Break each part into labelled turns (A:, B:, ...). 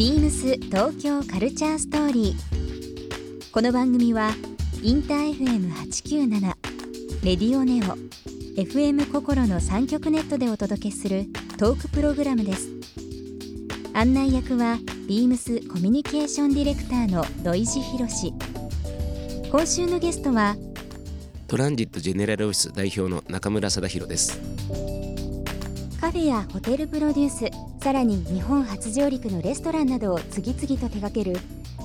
A: ビームス東京カルチャーストーリー。この番組はインター FM897 レディオネオ FM 心の三極ネットでお届けするトークプログラムです。案内役はビームスコミュニケーションディレクターの土井博志。今週のゲストは
B: トランジットジェネラルオフィス代表の中村貞弘です
A: カフェやホテルプロデュースさらに日本初上陸のレストランなどを次々と手掛ける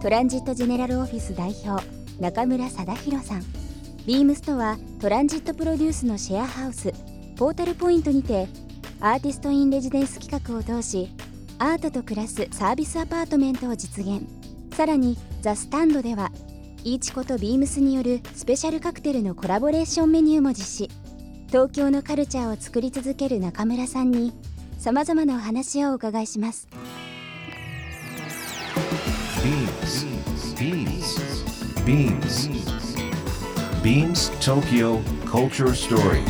A: トランジットジェネラルオフィス代表中村貞弘さん。ビームスとはトランジットプロデュースのシェアハウスポータルポイントにてアーティストインレジデンス企画を通しアートと暮らすサービスアパートメントを実現。さらにザ・スタンドではイーチコとビームスによるスペシャルカクテルのコラボレーションメニューも実施。東京のカルチャーを作り続ける中村さんにさまざまなお話をお伺いします
C: Beams Beams Beams Tokyo Culture Story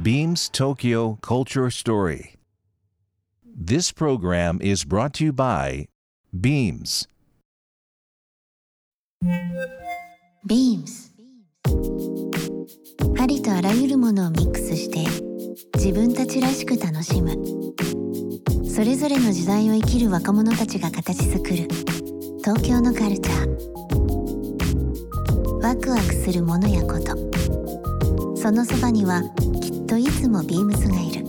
C: Beams Tokyo Culture Story This program is brought to you by Beams
D: ビームスありとあらゆるものをミックスして自分たちらしく楽しむ。それぞれの時代を生きる若者たちが形作る。東京のカルチャー。ワクワクするものやこと。そのそばにはきっといつもビームスがいる。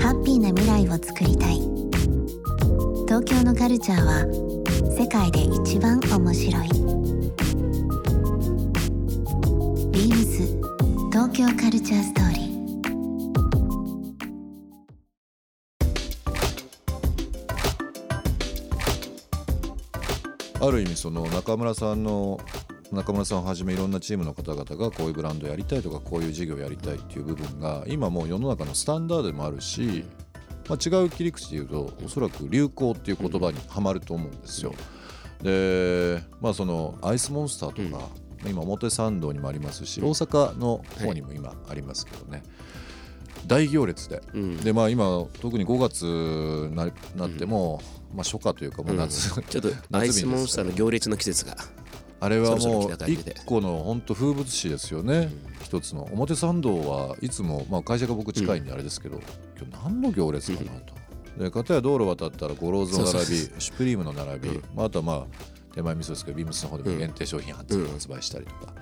D: ハッピーな未来をつくりたい。東京のカルチャーは世界で一番面白い。カルチャーストーリー。
E: ある意味その中村さんの中村さんをはじめいろんなチームの方々がこういうブランドやりたいとかこういう事業やりたいっていう部分が今もう世の中のスタンダードでもあるし、まあ、違う切り口で言うとおそらく流行っていう言葉にはまると思うんですよ。でまあそのアイスモンスターとか、今表参道にもありますし大阪の方にも今ありますけどね、大行列で、
B: うん。
E: でまあ今特に5月にななっても、まあ初夏というかもう夏、
B: ちょっと アイスモンスターの行列の季節が
E: あれはもう
B: 来た感じで
E: 一個の本当風物詩ですよね、一つの。表参道はいつも、まあ、会社が僕近いんであれですけど、今日何の行列かなと。で片や道路渡ったらゴローズの並びシュプリームの並び、
B: うん。
E: まあ、あとはまあ手前味噌ですけどビームスの方でも限定商品発,、売したりとか。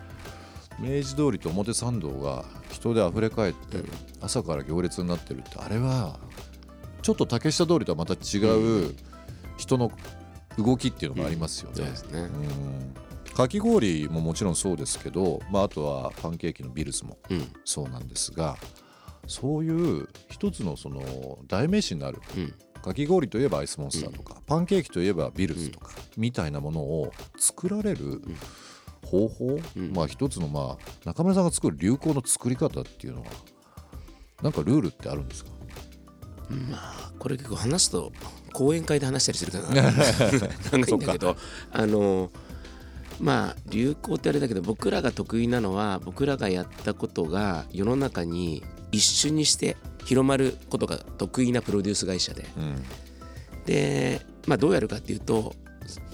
E: 明治通りと表参道が人で溢れ返って、朝から行列になってるってあれはちょっと竹下通りとはまた違う人の動きっていうのがありますよね。かき氷ももちろんそうですけど、まあ、あとはパンケーキのビルズも
B: うん。
E: そうなんですがそういう一つのその代名詞になる
B: うん
E: かき氷といえばアイスモンスターとか、パンケーキといえばビルズとか、みたいなものを作られる方法、
B: うん。
E: まあ一つのまあ中村さんが作る流行の作り方っていうのはなんかルールってあるんですか？
B: これ結構話すと講演会で話したりするから 長いんだけどあのまあ流行ってあれだけど僕らが得意なのは僕らがやったことが世の中に一瞬にして広まることが得意なプロデュース会社で。
E: うん
B: で、まあ、どうやるかっていうと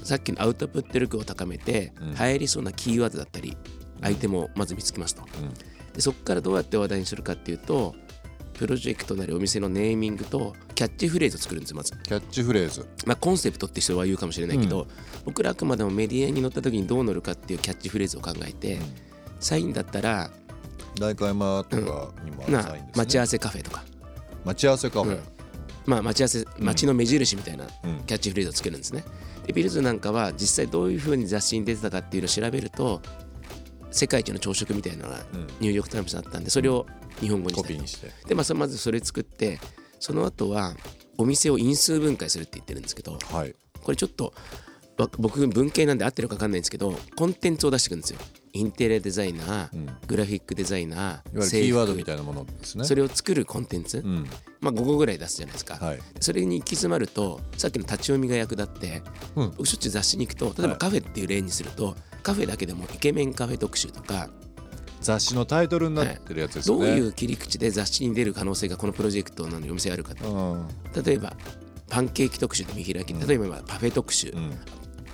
B: さっきのアウトプット力を高めて、
E: うん。
B: 流行りそうなキーワードだったりアイテムをまず見つけますと、でそこからどうやって話題にするかっていうとプロジェクトなりお店のネーミングとキャッチフレーズを作るんですまず、
E: キャッチフレーズ。
B: まあ、コンセプトって人は言うかもしれないけど、僕らあくまでもメディアに載った時にどう乗るかっていうキャッチフレーズを考えて、サインだったら、
E: 代官山とかにもですね。
B: 待ち合わせカフェとか、
E: 待ち合わせカフェ、
B: うん。まあ、待ち合わせ街の目印みたいな
E: うん。
B: キャッチフレーズをつけるんですね。でビルズなんかは実際どういうふうに雑誌に出てたかっていうのを調べると世界一の朝食みたいなのが
E: うん。
B: ニューヨーク・タイムズにあったんでそれを日本語にし
E: にして。
B: で、まあ、そまずそれ作ってその後はお店を因数分解するって言ってるんですけど
E: はい。
B: これちょっとわ僕文系なんで合ってるか分かんないんですけどコンテンツを出してくるんですよインテリアデザイナー、
E: うん。
B: グラフィックデザイナー
E: いわゆるキーワードみた
B: い
E: いなものですね。
B: それを作るコンテンツ、
E: うん。
B: まあ5個ぐらい出すじゃないですか、
E: はい。
B: それに行き詰まるとさっきの立ち読みが役立って、
E: うん。
B: 僕しょっちゅう雑誌に行くと例えばカフェっていう例にすると、カフェだけでもイケメンカフェ特集とか
E: 雑誌のタイトルになってるやつですよね、
B: どういう切り口で雑誌に出る可能性がこのプロジェクトなのにお店あるか
E: うん。
B: 例えばパンケーキ特集で見開き。例えばパフェ特集、
E: うん。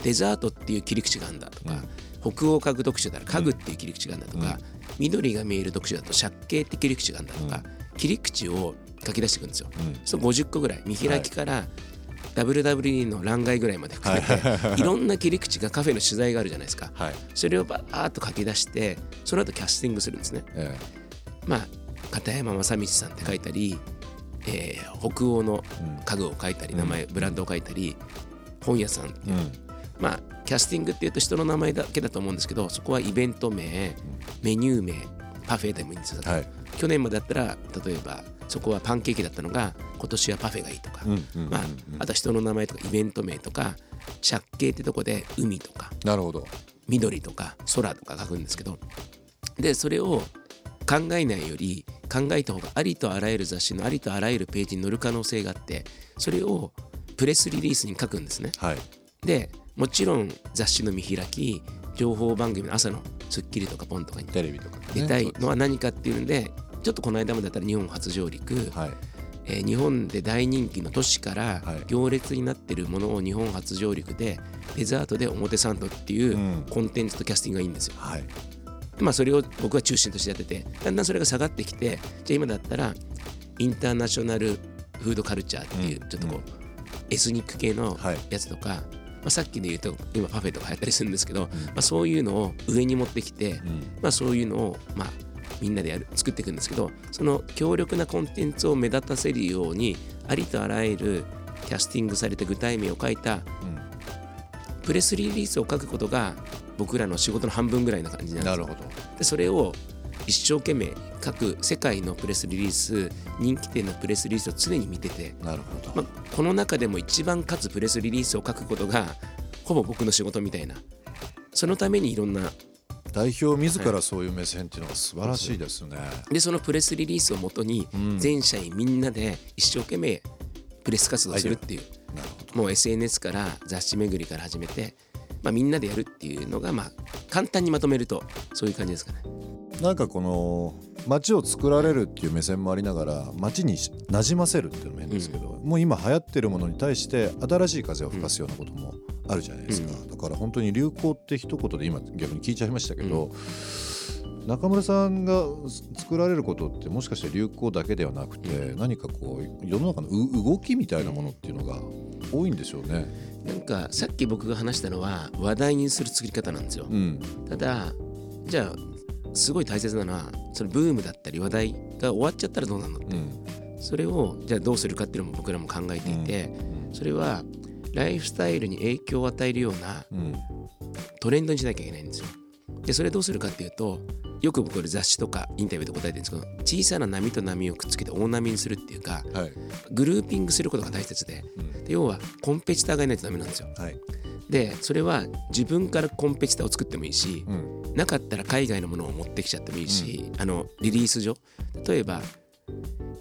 B: デザートっていう切り口があるんだとか、北欧家具特集だら家具っていう切り口があるんだとか、緑が見える特集だと借景って切り口があるんだとか、切り口を書き出していくんですよ。
E: うん。
B: その50個ぐらい。見開きから WWE の欄外ぐらいまで含めて、い、ろんな切り口がカフェの取材があるじゃないですか。
E: はい。
B: それをバーッと書き出してその後キャスティングするんですね。
E: え
B: まあ片山正道さんって書いたり、えー北欧の家具を書いたり名前、ブランドを書いたり本屋さんってまあキャスティングっていうと人の名前だけだと思うんですけどそこはイベント名メニュー名パフェでもいいんですよ、
E: はい。
B: 去年までだったら例えばそこはパンケーキだったのが今年はパフェがいいとか、まあ、あとは人の名前とかイベント名とか借景ってとこで海とか
E: なるほど。
B: 緑とか空とか書くんですけどでそれを考えないより考えた方がありとあらゆる雑誌のありとあらゆるページに載る可能性があってそれをプレスリリースに書くんですね。
E: はい。
B: でもちろん雑誌の見開き情報番組の朝の『スッキリ』とかポンとかに
E: テレビとかね。
B: 出たいのは何かっていうんでちょっとこの間までだったら日本初上陸、
E: はい。
B: えー日本で大人気の都市から
E: はい。
B: 行列になってるものを日本初上陸でデザートで表参道っていう
E: うん。
B: コンテンツとキャスティングがいいんですよ。
E: はい。
B: まあそれを僕は中心としてやっててだんだんそれが下がってきてじゃあ今だったらインターナショナルフードカルチャーっていう
E: うん。
B: ちょっとこう、エスニック系の
E: はい。
B: やつとか、まあ、さっきで言うと今パフェとか流行ったりするんですけど、まあ、そういうのを上に持ってきて、
E: うん。
B: まあ、そういうのをまあみんなでやる作っていくんですけどその強力なコンテンツを目立たせるようにありとあらゆるキャスティングされて具体名を書いたプレスリリースを書くことが僕らの仕事の半分ぐらいな感じなんですよ。
E: なるほど。
B: でそれを一生懸命各世界のプレスリリース人気店のプレスリリースを常に見てて、
E: なるほど。
B: まあ、この中でも一番かつプレスリリースを書くことがほぼ僕の仕事みたいな。そのためにいろんな
E: 代表自らそういう目線っていうのが素晴らしいですね。
B: でそのプレスリリースをもとに
E: ん。
B: 全社員みんなで一生懸命プレス活動をするっていう
E: なるほど。
B: もう SNS から雑誌巡りから始めて、まあ、みんなでやるっていうのがまあ簡単にまとめるとそういう感じですかね。
E: なんかこの街を作られるっていう目線もありながら街に馴染ませるっていうのも変ですけど、もう今流行ってるものに対して新しい風を吹かすようなこともあるじゃないですか、だから本当に流行って一言で今逆に聞いちゃいましたけど、中村さんが作られることってもしかして流行だけではなくて、何かこう世の中のう動きみたいなものっていうのが多いんでしょうね。
B: なんかさっき僕が話したのは話題にする作り方なんですよ。
E: うん、
B: ただじゃあすごい大切なのはそのブームだったり話題が終わっちゃったらどうなるの
E: うん、
B: それをじゃあどうするかっていうのも僕らも考えていて、それはライフスタイルに影響を与えるような
E: うん、
B: トレンドにしなきゃいけないんですよ。でそれどうするかっていうとよく僕これ雑誌とかインタビューで答えてるんですけど小さな波と波をくっつけて大波にするっていうか
E: はい、
B: グルーピングすることが大切で
E: うん。
B: で要はコンペティターがいないとダメなんですよ。
E: はい、
B: でそれは自分からコンペティターを作ってもいいし、
E: うん、
B: なかったら海外のものを持ってきちゃってもいいし、あのリリース上例えば、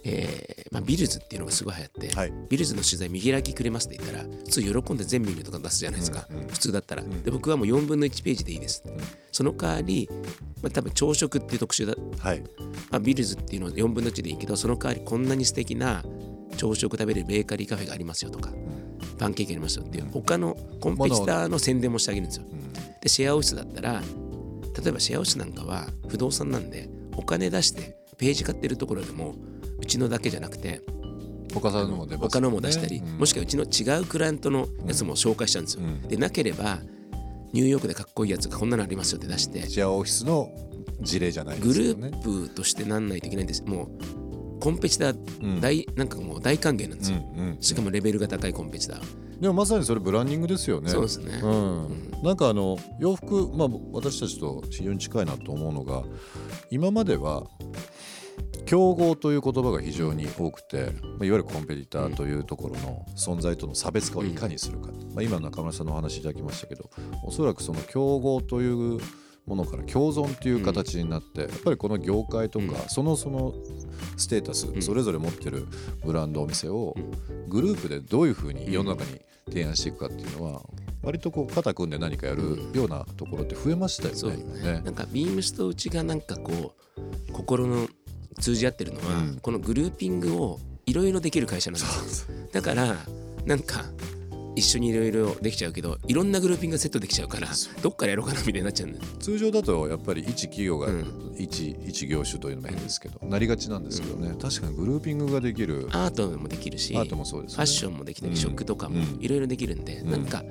B: えーまあ、ビルズっていうのがすごい流行って、
E: はい。
B: ビルズの取材見開きくれますって言ったら普通喜んで全メニューとか出すじゃないですか、
E: うんうん
B: 普通だったら、で僕はもう4分の1ページでいいです、その代わり、まあ、多分朝食っていう特集だ、
E: はい、
B: まあ、ビルズっていうのは4分の1でいいけどその代わりこんなに素敵な朝食食べれるベーカリーカフェがありますよとか、パンケーキありますよっていう他のコンペティターの宣伝もしてあげるんですよ、
E: うん、
B: でシェアオフィスだったら例えばシェアオフィスなんかは不動産なんでお金出してページ買ってるところでもうちのだけじゃなくて
E: 他のも出ます
B: 他のも出したり、
E: うん。
B: もしくはうちの違うクライアントのやつも紹介しちゃうんですよ、
E: うん。
B: でなければニューヨークでかっこいいやつがこんなのありますよって出して。
E: シェアオフィスの事例じゃないで
B: グル。ープとしてなんないといけないんです。もうコンペティター
E: うん。
B: 大、なんかもう大歓迎なんですよ、
E: うんうん
B: しかもレベルが高いコンペティター、
E: でもまさにそれブランディングですよね。
B: そうですね、
E: うん、なんかあの洋服、まあ、私たちと非常に近いなと思うのが今までは競合という言葉が非常に多くて、まあ、いわゆるコンペティターというところの存在との差別化をいかにするか、まあ、今中村さんのお話いただきましたけどおそらくその競合というものから共存という形になって、やっぱりこの業界とか、
B: うん。
E: そのそのステータス、
B: ん。
E: それぞれ持ってるブランドお店をグループでどういうふうに世の中に提案していくかっていうのは割とこう肩組んで何かやるようなところって増えましたよね。
B: そう
E: 今
B: ね。なんかビームスとうちがなんかこう心の通じ合ってるのは、
E: うん。
B: このグルーピングをいろいろできる会社なんですよ。だからなんか一緒にいろいろできちゃうけどいろんなグルーピングがセットできちゃうからどっからやろうかなみたいになっちゃうんだよ
E: 通常だとやっぱり一企業が
B: うん。
E: 一,、一業種というのも変ですけどなりがちなんですけどね、確かにグルーピングができる
B: アートもできるし
E: アートもそうです。ね
B: ファッションもできたり、
E: うん。
B: 食とかも
E: うん。
B: いろいろできるんで、
E: ん。
B: なんか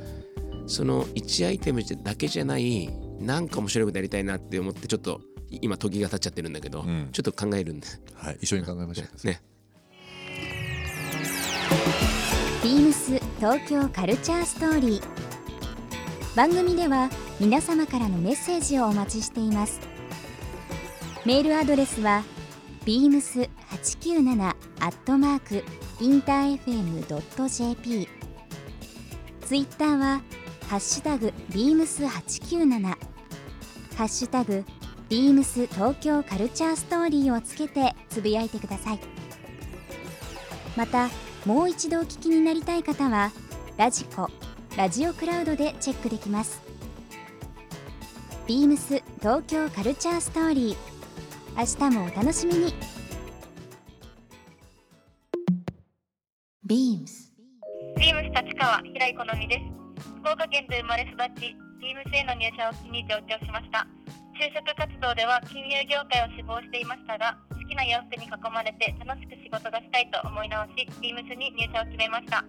B: その1アイテムだけじゃないなんか面白いことやりたいなって思ってちょっと今時が経っちゃってるんだけど、
E: ん。
B: ちょっと考えるんで。
E: はい、一緒に考えましょう。
B: ね
A: ビームス東京カルチャーストーリー。番組では皆様からのメッセージをお待ちしています。メールアドレスは beams897 アットマークインター FM.jp ツイッターはハッシュタグ beams897 ハッシュタグビームス東京カルチャーストーリーをつけてつぶやいてください。またもう一度お聞きになりたい方はラジコラジオクラウドでチェックできますビームス東京カルチャーストーリー明日もお楽しみに
D: ビームス
F: ビームス立川平井好みです。福岡県で生まれ育ち、ビームスへの入社を機に上京しました。就職活動では金融業界を志望していましたが、きな洋服に囲まれて楽しく仕事がしたいと思い直し、ビームスに入社を決めました。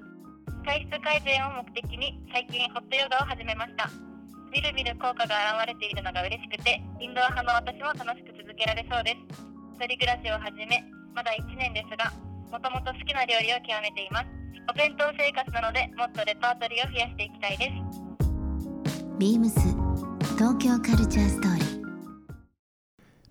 F: 体質改善を目的に最近ホットヨガを始めました。みるみる効果が現れているのが嬉しくて、インドア派の私も楽しく続けられそうです。一人暮らしを始め、まだ1年ですが、もともと好きな料理を極めています。お弁当生活なので、もっとレパートリーを増やしていきたいです。
D: ビームス東京カルチャーストーリー